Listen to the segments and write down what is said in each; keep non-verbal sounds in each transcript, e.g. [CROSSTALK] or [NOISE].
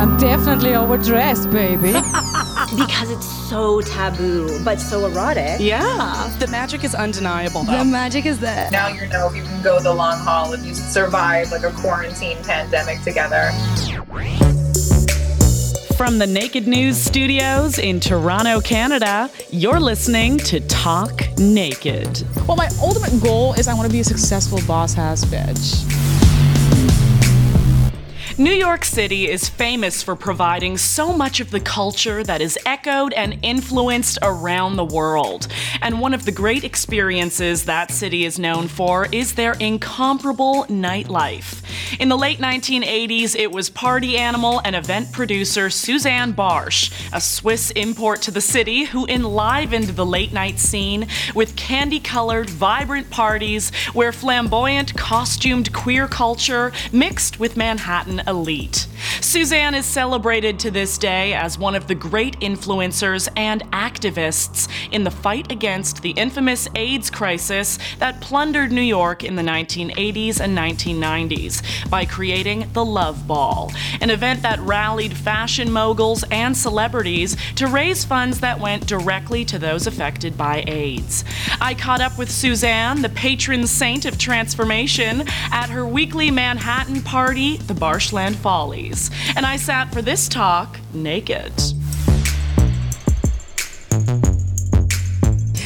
I'm definitely overdressed, baby. [LAUGHS] because it's so taboo, but so erotic. Yeah, the magic is undeniable. Though. the magic is there. Now you know if you can go the long haul if you survive like a quarantine pandemic together. From the Naked News studios in Toronto, Canada, you're listening to Talk Naked. Well, my ultimate goal is I want to be a successful boss ass bitch. New York City is famous for providing so much of the culture that is echoed and influenced around the world. And one of the great experiences that city is known for is their incomparable nightlife. In the late 1980s, it was party animal and event producer Suzanne Bartsch, a Swiss import to the city, who enlivened the late night scene with candy colored, vibrant parties where flamboyant, costumed queer culture mixed with Manhattan elite. Suzanne is celebrated to this day as one of the great influencers and activists in the fight against the infamous AIDS crisis that plundered New York in the 1980s and 1990s by creating the Love Ball, an event that rallied fashion moguls and celebrities to raise funds that went directly to those affected by AIDS. I caught up with Suzanne, the patron saint of transformation, at her weekly Manhattan party, the Bartschland Follies, and I sat for this talk naked.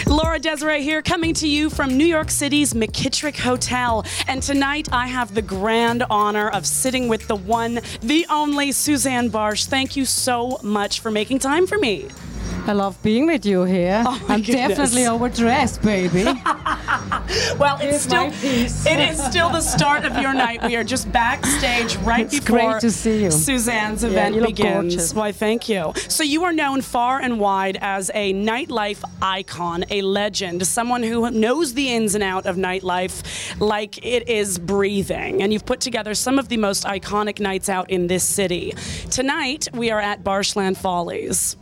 Laura Desiree here, coming to you from New York City's McKittrick Hotel. And tonight I have the grand honor of sitting with the one, the only Suzanne Bartsch. Thank you so much for making time for me. I love being with you here. Oh I'm goodness. definitely overdressed, baby. [LAUGHS] [LAUGHS] Well, it's Here's my still it is still the start of your night. We are just backstage [LAUGHS] right It's before great to see you. Suzanne's event begins. gorgeous. Why, thank you. So you are known far and wide as a nightlife icon, a legend, someone who knows the ins and out of nightlife like it is breathing. And you've put together some of the most iconic nights out in this city. Tonight we are at Bartschland Follies.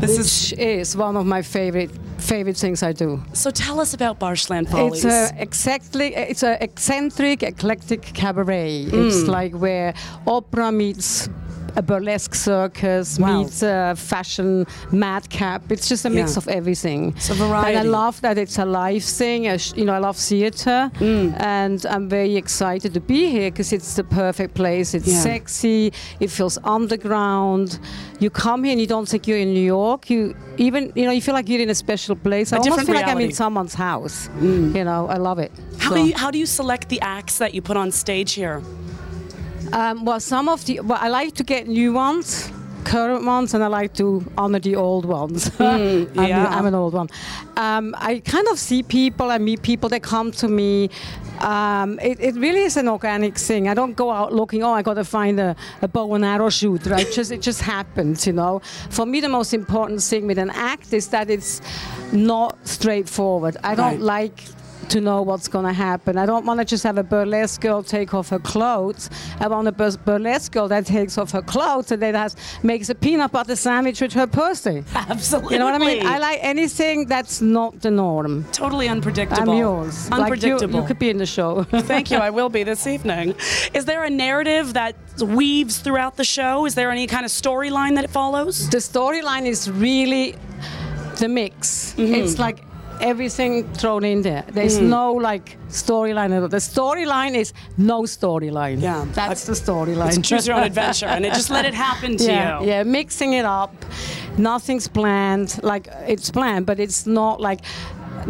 This is Which is one of my favorite favorite things I do. so. Tell us about Bartschland Follies. It's a exactly it's an eccentric, eclectic cabaret. It's hmm. like where opera meets a burlesque circus Wow. meets a fashion madcap. It's just a mix Yeah. of everything. It's a variety. And I love that it's a live thing. I sh- you know, I love theater, Mm. and I'm very excited to be here because it's the perfect place. It's Yeah. sexy. It feels underground. You come here and you don't think you're in New York. You even you know you feel like you're in a special place. I almost feel like I'm in someone's house. You know, I love it. How So- do you how do you select the acts that you put on stage here? Um, well, some of the well, I like to get new ones, current ones, and I like to honor the old ones. [LAUGHS] I'm, Hmm, yeah. I'm an old one. Um, I kind of see people, I meet people that come to me. Um, it, it really is an organic thing. I don't go out looking. Oh, I got to find a, a bow and arrow shoot. Right? just it just happens, you know. For me, the most important thing with an act is that it's not straightforward. I don't Right. like to know what's going to happen. I don't want to just have a burlesque girl take off her clothes. I want a bur- burlesque girl that takes off her clothes and then has makes a peanut butter sandwich with her pussy. [LAUGHS] Absolutely. You know what I mean? I like anything that's not the norm. totally unpredictable. I'm yours. Like you- Unpredictable. you, could be in the show. [LAUGHS] [LAUGHS] Thank you. I will be this evening. Is there a narrative that weaves throughout the show? Is there any kind of storyline that it follows? the storyline is really the mix. Mm-hmm. It's like everything thrown in there. There's Mm. no like storyline at all. The storyline is no storyline. Yeah. That's I- the storyline. It's choose your own adventure, and it just let it happen to [LAUGHS] yeah, you. Yeah, mixing it up. Nothing's planned. Like it's planned, but it's not like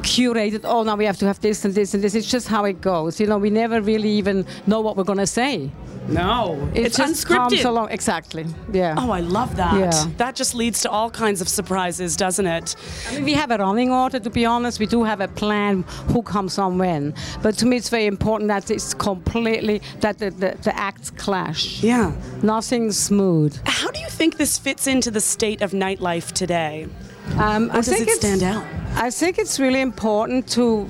curated. Oh, now we have to have this and this and this. It's just how it goes. You know, we never really even know what we're gonna say. No, It it's comes unscripted. along. Exactly. Yeah. Oh, I love that. Yeah. That just leads to all kinds of surprises, doesn't it? I mean, we have a running order, to be honest. We do have a plan who comes on when. But to me, it's very important that it's completely, that the, the, the acts clash. Yeah. Nothing's smooth. How do you think this fits into the state of nightlife today? Um, I does think it stand out? I think it's really important to.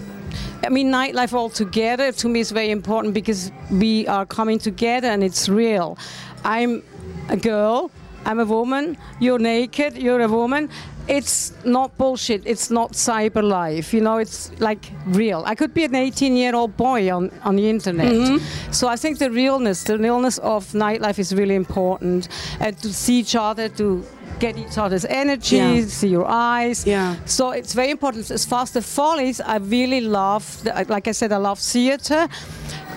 I mean, nightlife altogether to me is very important because we are coming together and it's real. I'm a girl. I'm a woman. You're naked. You're a woman. it's not bullshit. It's not cyber life. You know, it's like real. I could be an 18 year old boy on, on the internet. Mm-hmm. So I think the realness, the realness of nightlife is really important. And to see each other, to get each other's energy, Yeah. see your eyes. Yeah. So it's very important. As far as the follies, I really love, the, like I said, I love theater.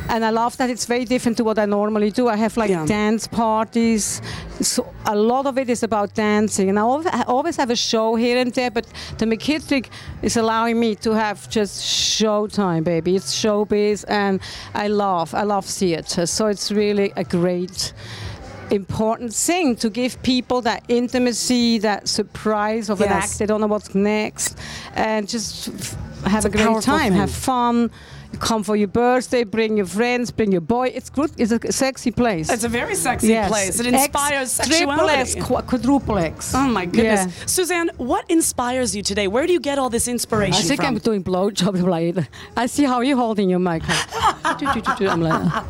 And I love that it's very different to what I normally do. I have like Yeah. dance parties. So a lot of it is about dancing. And I always, I always have a show here and there, but the McKittrick is allowing me to have just showtime, baby. It's showbiz, and I love, I love theater. So it's really a great important thing to give people that intimacy, that surprise of an act. They don't know what's next, and just have a a, great time, thing. have fun. Come for your birthday, bring your friends, bring your boy. It's good. It's a sexy place. It's a very sexy Yes. place. It X, inspires Triple S, sexuality. qu- quadruple X. Oh my goodness. Yeah. Suzanne, what inspires you today? Where do you get all this inspiration I think from? I'm doing blowjob [LAUGHS] like I see how you're holding your mic. [LAUGHS] I'm like,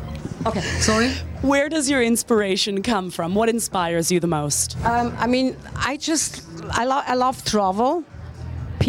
okay, sorry. Where does your inspiration come from? What inspires you the most? Um, I mean, I just I love I love travel.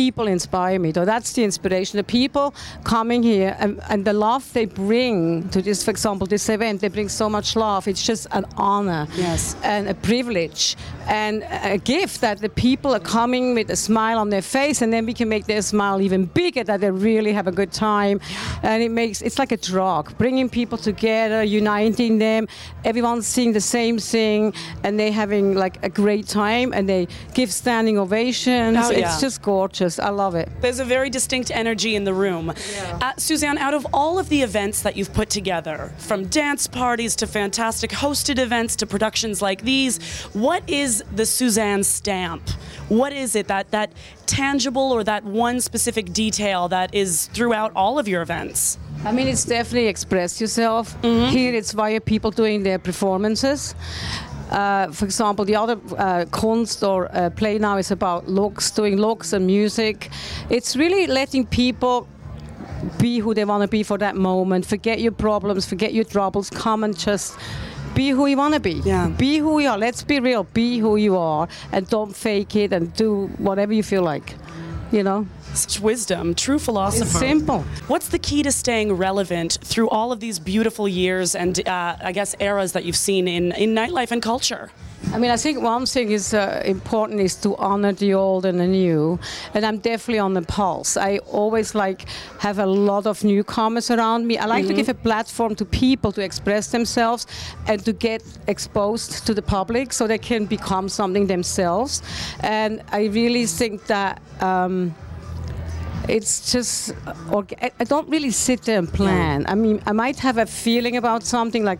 People inspire me, though. That's the inspiration. The people coming here and, and the love they bring to this, for example, this event, they bring so much love. It's just an honor Yes. and a privilege and a gift that the people are coming with a smile on their face, and then we can make their smile even bigger, that they really have a good time. And it makes it's like a drug, bringing people together, uniting them. Everyone's seeing the same thing, and they're having like a great time, and they give standing ovations. Oh, yeah. It's just gorgeous. I love it. There's a very distinct energy in the room. Uh, Suzanne, out of all of the events that you've put together, from dance parties to fantastic hosted events to productions like these, what is the Suzanne stamp? What is it that that tangible or that one specific detail that is throughout all of your events? I mean, it's definitely express yourself. Here, it's via people doing their performances. Uh, for example, the other uh, Kunst or uh, play now is about looks, doing looks and music. It's really letting people be who they want to be for that moment. Forget your problems, forget your troubles. Come and just be who you want to be. Yeah. Be who you are. Let's be real. Be who you are, and don't fake it. And do whatever you feel like. You know, Such wisdom, true philosopher. it's simple. What's the key to staying relevant through all of these beautiful years and uh, I guess eras that you've seen in, in nightlife and culture? I mean, I think one thing is uh, important is to honor the old and the new, and I'm definitely on the pulse. I always like have a lot of newcomers around me. I like to give a platform to people to express themselves and to get exposed to the public so they can become something themselves. And I really think that. Um, it's just orga- I- don't really sit there and plan. I mean, I might have a feeling about something like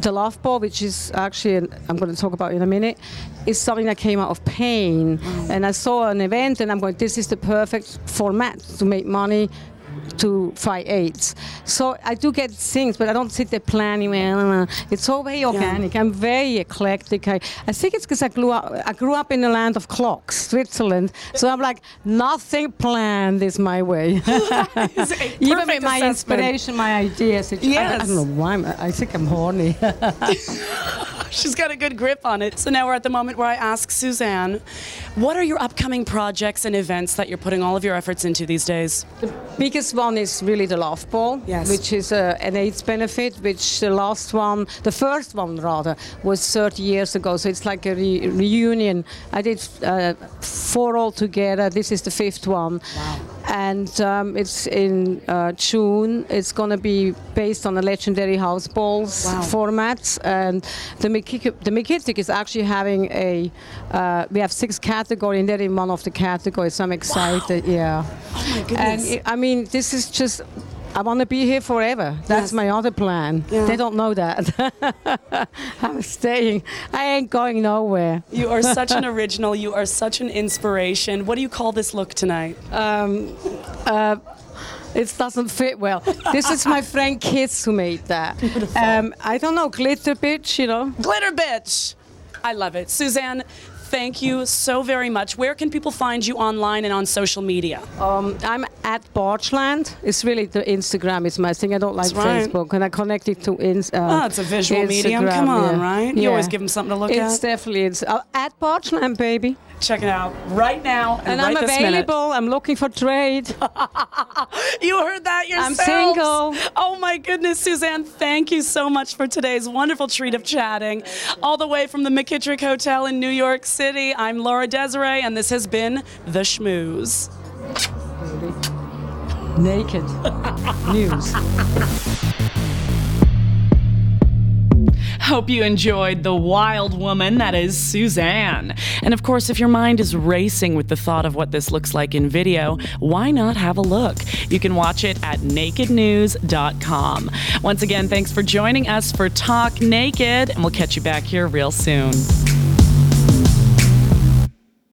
the love ball, which is actually an, I'm going to talk about in a minute, is something that came out of pain. Mm. And I saw an event, and I'm going, this is the perfect format to make money. To fight AIDS, so I do get things, but I don't sit there planning. well, uh, It's all very organic. I'm very eclectic. I, I think it's because I grew up. I grew up in the land of clocks, Switzerland. So I'm like, nothing planned is my way. [LAUGHS] [LAUGHS] Even with my inspiration, my ideas. It, I- I, don't know why. I'm- I think I'm horny. [LAUGHS] She's got a good grip on it. So now we're at the moment where I ask Suzanne, what are your upcoming projects and events that you're putting all of your efforts into these days? biggest one is really the Love Ball, Yes. which is uh, an AIDS benefit, which the last one, the first one rather, was 30 years ago. So it's like a re- reunion. I did uh, four altogether. This is the fifth one. Wow. And um, it's in uh, June. It's going to be based on the legendary house balls Wow. formats. And the McKick- the McKittrick is actually having a, uh, we have six categories, and they're in one of the categories. So I'm excited. Yeah. Oh my And goodness. it, I mean, this is just. I want to be here forever. Yes. That's my other plan. Yeah. They don't know that. [LAUGHS] I'm staying. I ain't going nowhere. you are such an original. You are such an inspiration. What do you call this look tonight? Um, uh, it doesn't fit well. This is my friend Kiss who made that. Um, I don't know, glitter bitch, you know. Glitter bitch. I love it. Suzanne, thank you so very much. Where can people find you online and on social media? Um, I'm at Bartschland. It's really the Instagram is my thing. I don't like right. Facebook, and I connect it to ins- uh, Oh, it's a visual medium. Come on, yeah. right? You Yeah. always them something to look it's at. It's definitely it's uh, at Bartschland, baby. Check it out right now and, And right I'm this minute. available. I'm looking for trade. [LAUGHS] You heard that yourself. I'm single. Oh my goodness, Suzanne, thank you so much for today's wonderful treat of chatting. All the way from the McKittrick Hotel in New York City, I'm Laura Desiree, and this has been The Schmooze. Naked [LAUGHS] news. Hope you enjoyed the wild woman that is Suzanne. And of course, if your mind is racing with the thought of what this looks like in video, why not have a look? You can watch it at nakednews.com. Once again, thanks for joining us for Talk Naked, and we'll catch you back here real soon.